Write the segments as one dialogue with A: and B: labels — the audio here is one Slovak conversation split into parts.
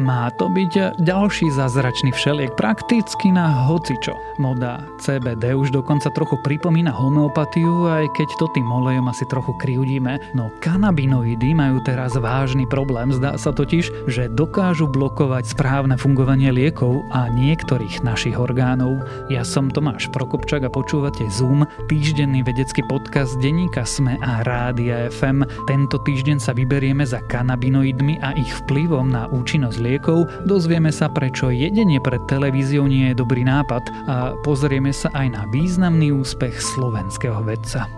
A: Má to byť ďalší zázračný všeliek, prakticky na hocičo. Moda CBD už dokonca trochu pripomína homeopatiu, aj keď to tým olejom asi trochu kriudíme, no kanabinoidy majú teraz vážny problém. Zdá sa totiž, že dokážu blokovať správne fungovanie liekov a niektorých našich orgánov. Ja som Tomáš Prokopčak a počúvate Zoom, týždenný vedecký podcast denníka Sme a Rádia FM. Tento týždeň sa vyberieme za kanabinoidmi a ich vplyvom na účinnosť liekov liekov, dozvieme sa, prečo jedenie pred televíziou nie je dobrý nápad a pozrieme sa aj na významný úspech slovenského vedca.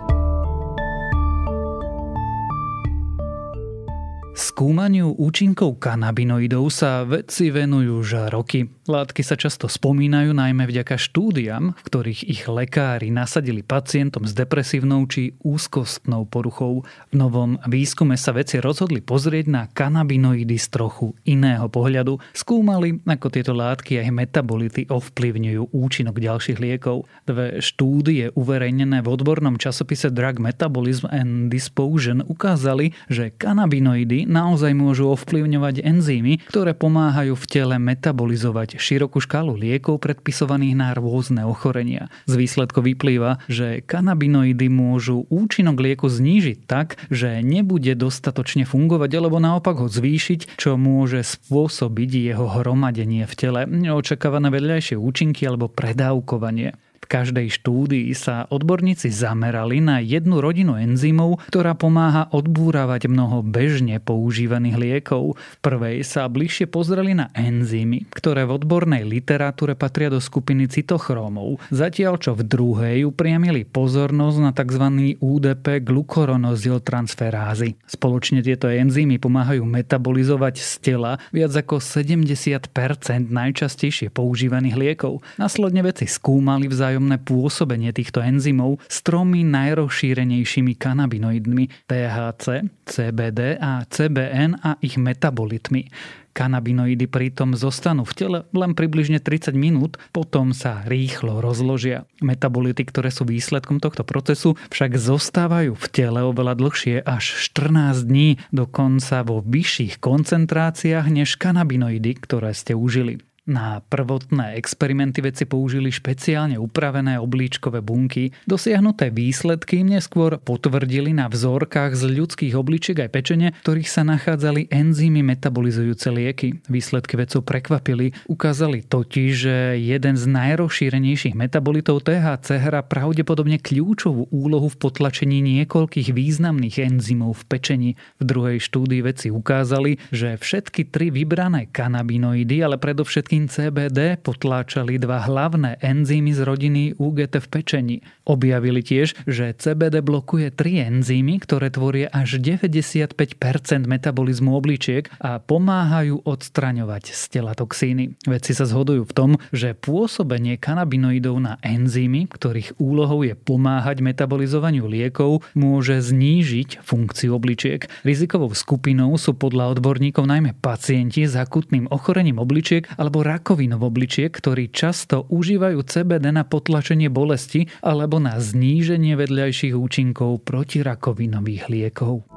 A: Skúmaniu účinkov kanabinoidov sa vedci venujú už roky. Látky sa často spomínajú najmä vďaka štúdiam, v ktorých ich lekári nasadili pacientom s depresívnou či úzkostnou poruchou. V novom výskume sa vedci rozhodli pozrieť na kanabinoidy z trochu iného pohľadu. Skúmali, ako tieto látky aj metabolity ovplyvňujú účinok ďalších liekov. Dve štúdie uverejnené v odbornom časopise Drug Metabolism and Disposition ukázali, že kanabinoidy na naozaj môžu ovplyvňovať enzymy, ktoré pomáhajú v tele metabolizovať širokú škálu liekov predpisovaných na rôzne ochorenia. Z výsledkov vyplýva, že kanabinoidy môžu účinok lieku znížiť tak, že nebude dostatočne fungovať alebo naopak ho zvýšiť, čo môže spôsobiť jeho hromadenie v tele, neočakávané vedľajšie účinky alebo predávkovanie. Každej štúdii sa odborníci zamerali na jednu rodinu enzymov, ktorá pomáha odbúravať mnoho bežne používaných liekov. V prvej sa bližšie pozreli na enzymy, ktoré v odbornej literatúre patria do skupiny cytochrómov, zatiaľ čo v druhej upriamili pozornosť na tzv. UDP glukoronozyl-transferázy. Spoločne tieto enzymy pomáhajú metabolizovať z tela viac ako 70% najčastejšie používaných liekov. Následne veci skúmali vzájomne vzájomné pôsobenie týchto enzymov s tromi najrozšírenejšími kanabinoidmi THC, CBD a CBN a ich metabolitmi. Kanabinoidy pritom zostanú v tele len približne 30 minút, potom sa rýchlo rozložia. Metabolity, ktoré sú výsledkom tohto procesu, však zostávajú v tele oveľa dlhšie až 14 dní, dokonca vo vyšších koncentráciách než kanabinoidy, ktoré ste užili. Na prvotné experimenty vedci použili špeciálne upravené oblíčkové bunky. Dosiahnuté výsledky im neskôr potvrdili na vzorkách z ľudských obličiek aj pečene, ktorých sa nachádzali enzymy metabolizujúce lieky. Výsledky vedcov prekvapili. Ukázali totiž, že jeden z najrozšírenejších metabolitov THC hrá pravdepodobne kľúčovú úlohu v potlačení niekoľkých významných enzymov v pečení. V druhej štúdii vedci ukázali, že všetky tri vybrané kanabinoidy, ale predovšetkým predovšetkým CBD potláčali dva hlavné enzymy z rodiny UGT v pečení. Objavili tiež, že CBD blokuje tri enzymy, ktoré tvoria až 95% metabolizmu obličiek a pomáhajú odstraňovať z tela toxíny. Vedci sa zhodujú v tom, že pôsobenie kanabinoidov na enzymy, ktorých úlohou je pomáhať metabolizovaniu liekov, môže znížiť funkciu obličiek. Rizikovou skupinou sú podľa odborníkov najmä pacienti s akutným ochorením obličiek alebo rakovinov obličiek, ktorí často užívajú CBD na potlačenie bolesti alebo na zníženie vedľajších účinkov protirakovinových liekov.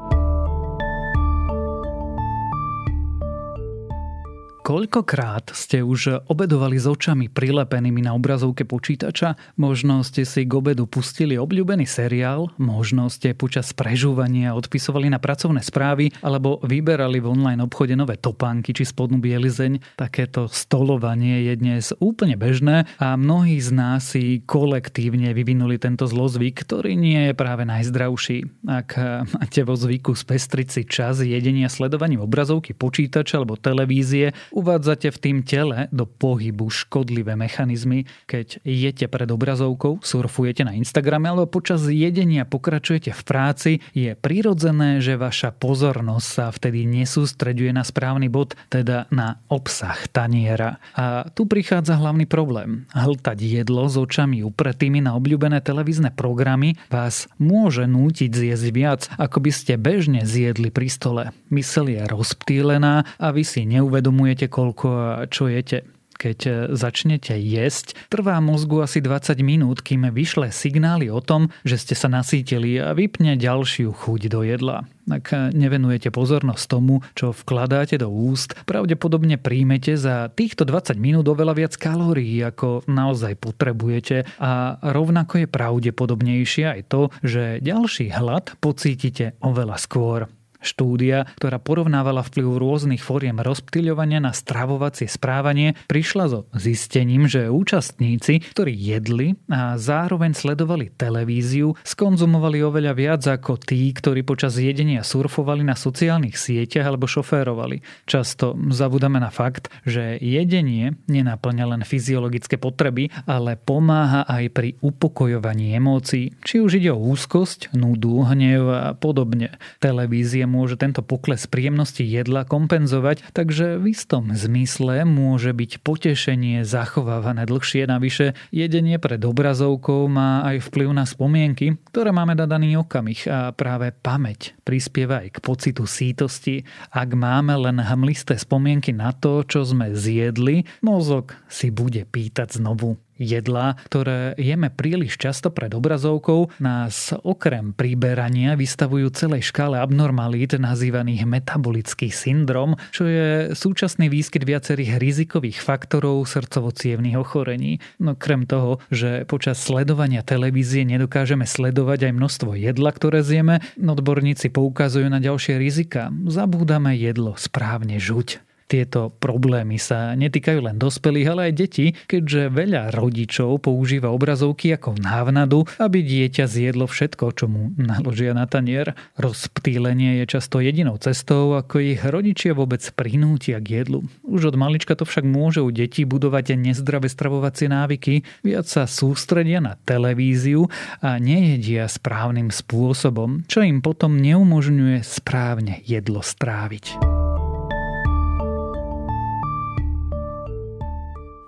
A: Koľkokrát ste už obedovali s očami prilepenými na obrazovke počítača? Možno ste si k obedu pustili obľúbený seriál, možno ste počas prežúvania odpisovali na pracovné správy alebo vyberali v online obchode nové topánky či spodnú bielizeň. Takéto stolovanie je dnes úplne bežné a mnohí z nás si kolektívne vyvinuli tento zlozvyk, ktorý nie je práve najzdravší. Ak máte vo zvyku spestriť si čas jedenia sledovaním obrazovky počítača alebo televízie, uvádzate v tým tele do pohybu škodlivé mechanizmy, keď jete pred obrazovkou, surfujete na Instagrame alebo počas jedenia pokračujete v práci, je prirodzené, že vaša pozornosť sa vtedy nesústreďuje na správny bod, teda na obsah taniera. A tu prichádza hlavný problém. Hltať jedlo s očami upretými na obľúbené televízne programy vás môže nútiť zjesť viac, ako by ste bežne zjedli pri stole. Mysel je rozptýlená a vy si neuvedomujete, koľko a čo jete. Keď začnete jesť, trvá mozgu asi 20 minút, kým vyšle signály o tom, že ste sa nasítili a vypne ďalšiu chuť do jedla. Ak nevenujete pozornosť tomu, čo vkladáte do úst, pravdepodobne príjmete za týchto 20 minút oveľa viac kalórií, ako naozaj potrebujete a rovnako je pravdepodobnejšie aj to, že ďalší hlad pocítite oveľa skôr. Štúdia, ktorá porovnávala vplyv rôznych fóriem rozptýľovania na stravovacie správanie, prišla so zistením, že účastníci, ktorí jedli a zároveň sledovali televíziu, skonzumovali oveľa viac ako tí, ktorí počas jedenia surfovali na sociálnych sieťach alebo šoférovali. Často zabudáme na fakt, že jedenie nenaplňa len fyziologické potreby, ale pomáha aj pri upokojovaní emócií. Či už ide o úzkosť, nudu, hnev a podobne. Televízia môže tento pokles príjemnosti jedla kompenzovať, takže v istom zmysle môže byť potešenie zachovávané dlhšie. Navyše jedenie pred obrazovkou má aj vplyv na spomienky, ktoré máme na daný okamih a práve pamäť prispieva aj k pocitu sítosti. Ak máme len hmlisté spomienky na to, čo sme zjedli, mozog si bude pýtať znovu jedlá, ktoré jeme príliš často pred obrazovkou, nás okrem príberania vystavujú celej škále abnormalít nazývaných metabolický syndrom, čo je súčasný výskyt viacerých rizikových faktorov srdcovo ochorení. No krem toho, že počas sledovania televízie nedokážeme sledovať aj množstvo jedla, ktoré zjeme, odborníci poukazujú na ďalšie rizika. Zabúdame jedlo správne žuť. Tieto problémy sa netýkajú len dospelých, ale aj detí, keďže veľa rodičov používa obrazovky ako návnadu, aby dieťa zjedlo všetko, čo mu naložia na tanier. Rozptýlenie je často jedinou cestou, ako ich rodičia vôbec prinútia k jedlu. Už od malička to však môže u detí budovať nezdravé stravovacie návyky, viac sa sústredia na televíziu a nejedia správnym spôsobom, čo im potom neumožňuje správne jedlo stráviť.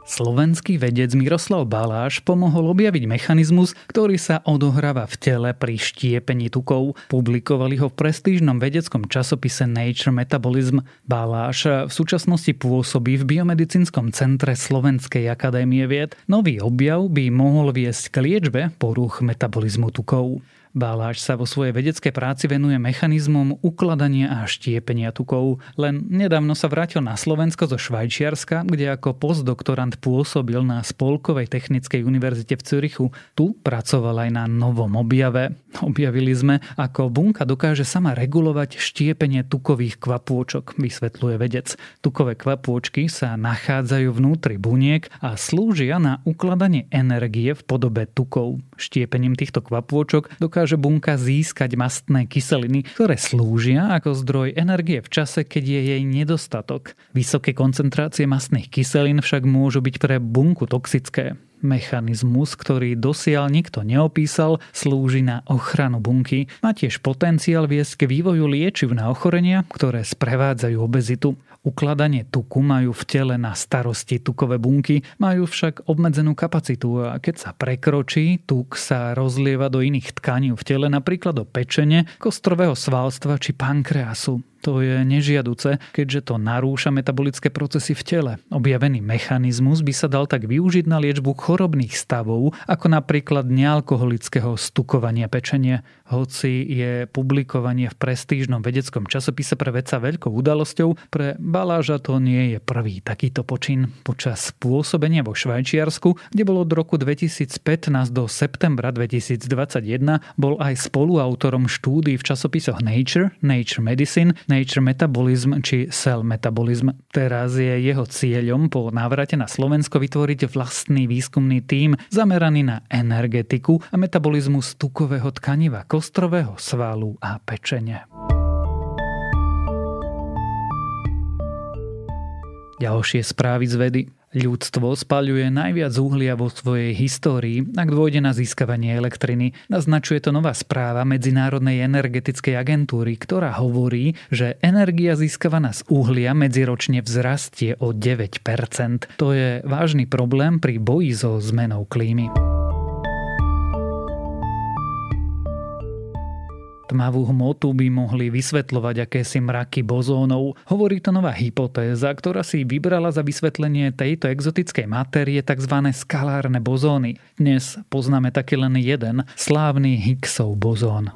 A: Slovenský vedec Miroslav Baláš pomohol objaviť mechanizmus, ktorý sa odohráva v tele pri štiepení tukov. Publikovali ho v prestížnom vedeckom časopise Nature Metabolism. Baláš v súčasnosti pôsobí v Biomedicínskom centre Slovenskej akadémie vied. Nový objav by mohol viesť k liečbe poruch metabolizmu tukov. Baláš sa vo svojej vedeckej práci venuje mechanizmom ukladania a štiepenia tukov. Len nedávno sa vrátil na Slovensko zo Švajčiarska, kde ako postdoktorant pôsobil na Spolkovej technickej univerzite v Cürichu. Tu pracoval aj na novom objave. Objavili sme, ako bunka dokáže sama regulovať štiepenie tukových kvapôčok, vysvetľuje vedec. Tukové kvapôčky sa nachádzajú vnútri buniek a slúžia na ukladanie energie v podobe tukov. Štiepením týchto kvapôčok dokáže dokáže bunka získať mastné kyseliny, ktoré slúžia ako zdroj energie v čase, keď je jej nedostatok. Vysoké koncentrácie mastných kyselín však môžu byť pre bunku toxické. Mechanizmus, ktorý dosiaľ nikto neopísal, slúži na ochranu bunky. Má tiež potenciál viesť k vývoju liečiv na ochorenia, ktoré sprevádzajú obezitu. Ukladanie tuku majú v tele na starosti tukové bunky, majú však obmedzenú kapacitu a keď sa prekročí, tuk sa rozlieva do iných tkaní v tele, napríklad do pečene, kostrového svalstva či pankreasu. To je nežiaduce, keďže to narúša metabolické procesy v tele. Objavený mechanizmus by sa dal tak využiť na liečbu chorobných stavov, ako napríklad nealkoholického stukovania pečenia. Hoci je publikovanie v prestížnom vedeckom časopise pre vedca veľkou udalosťou, pre Baláža to nie je prvý takýto počin. Počas pôsobenia vo Švajčiarsku, kde bol od roku 2015 do septembra 2021, bol aj spoluautorom štúdí v časopisoch Nature, Nature Medicine, Nature Metabolism či Cell Metabolism. Teraz je jeho cieľom po návrate na Slovensko vytvoriť vlastný výskumný tím zameraný na energetiku a metabolizmus tukového tkaniva, kostrového svalu a pečenia. Ďalšie správy z vedy. Ľudstvo spaľuje najviac uhlia vo svojej histórii, ak dôjde na získavanie elektriny. Naznačuje to nová správa Medzinárodnej energetickej agentúry, ktorá hovorí, že energia získavaná z uhlia medziročne vzrastie o 9%. To je vážny problém pri boji so zmenou klímy. Tmavú hmotu by mohli vysvetľovať akési mraky bozónov. Hovorí to nová hypotéza, ktorá si vybrala za vysvetlenie tejto exotickej matérie tzv. skalárne bozóny. Dnes poznáme taký len jeden, slávny Higgsov bozón.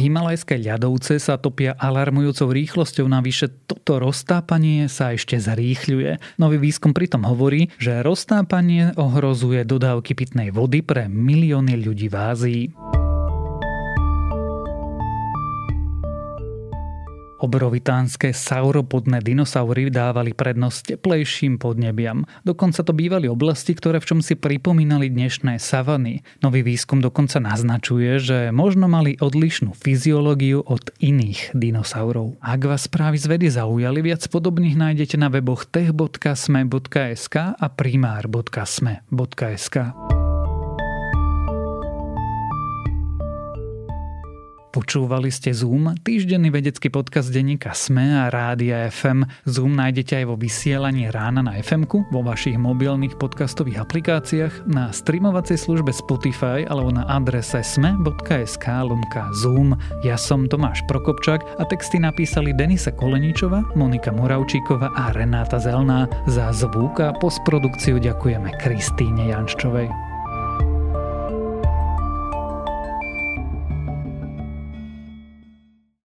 A: Himalajské ľadovce sa topia alarmujúcou rýchlosťou, navyše toto roztápanie sa ešte zrýchľuje. Nový výskum pritom hovorí, že roztápanie ohrozuje dodávky pitnej vody pre milióny ľudí v Ázii. Obrovitánske sauropodné dinosaury dávali prednosť teplejším podnebiam. Dokonca to bývali oblasti, ktoré v čom si pripomínali dnešné savany. Nový výskum dokonca naznačuje, že možno mali odlišnú fyziológiu od iných dinosaurov. Ak vás správy z vedy zaujali, viac podobných nájdete na weboch tech.sme.sk a primár.sme.sk. Počúvali ste Zoom, týždenný vedecký podcast denníka SME a Rádia FM. Zoom nájdete aj vo vysielaní rána na fm vo vašich mobilných podcastových aplikáciách, na streamovacej službe Spotify alebo na adrese sme.sk lomka Zoom. Ja som Tomáš Prokopčák a texty napísali Denisa Koleničova, Monika Moravčíková a Renáta Zelná. Za zvuk a postprodukciu ďakujeme Kristýne Janščovej.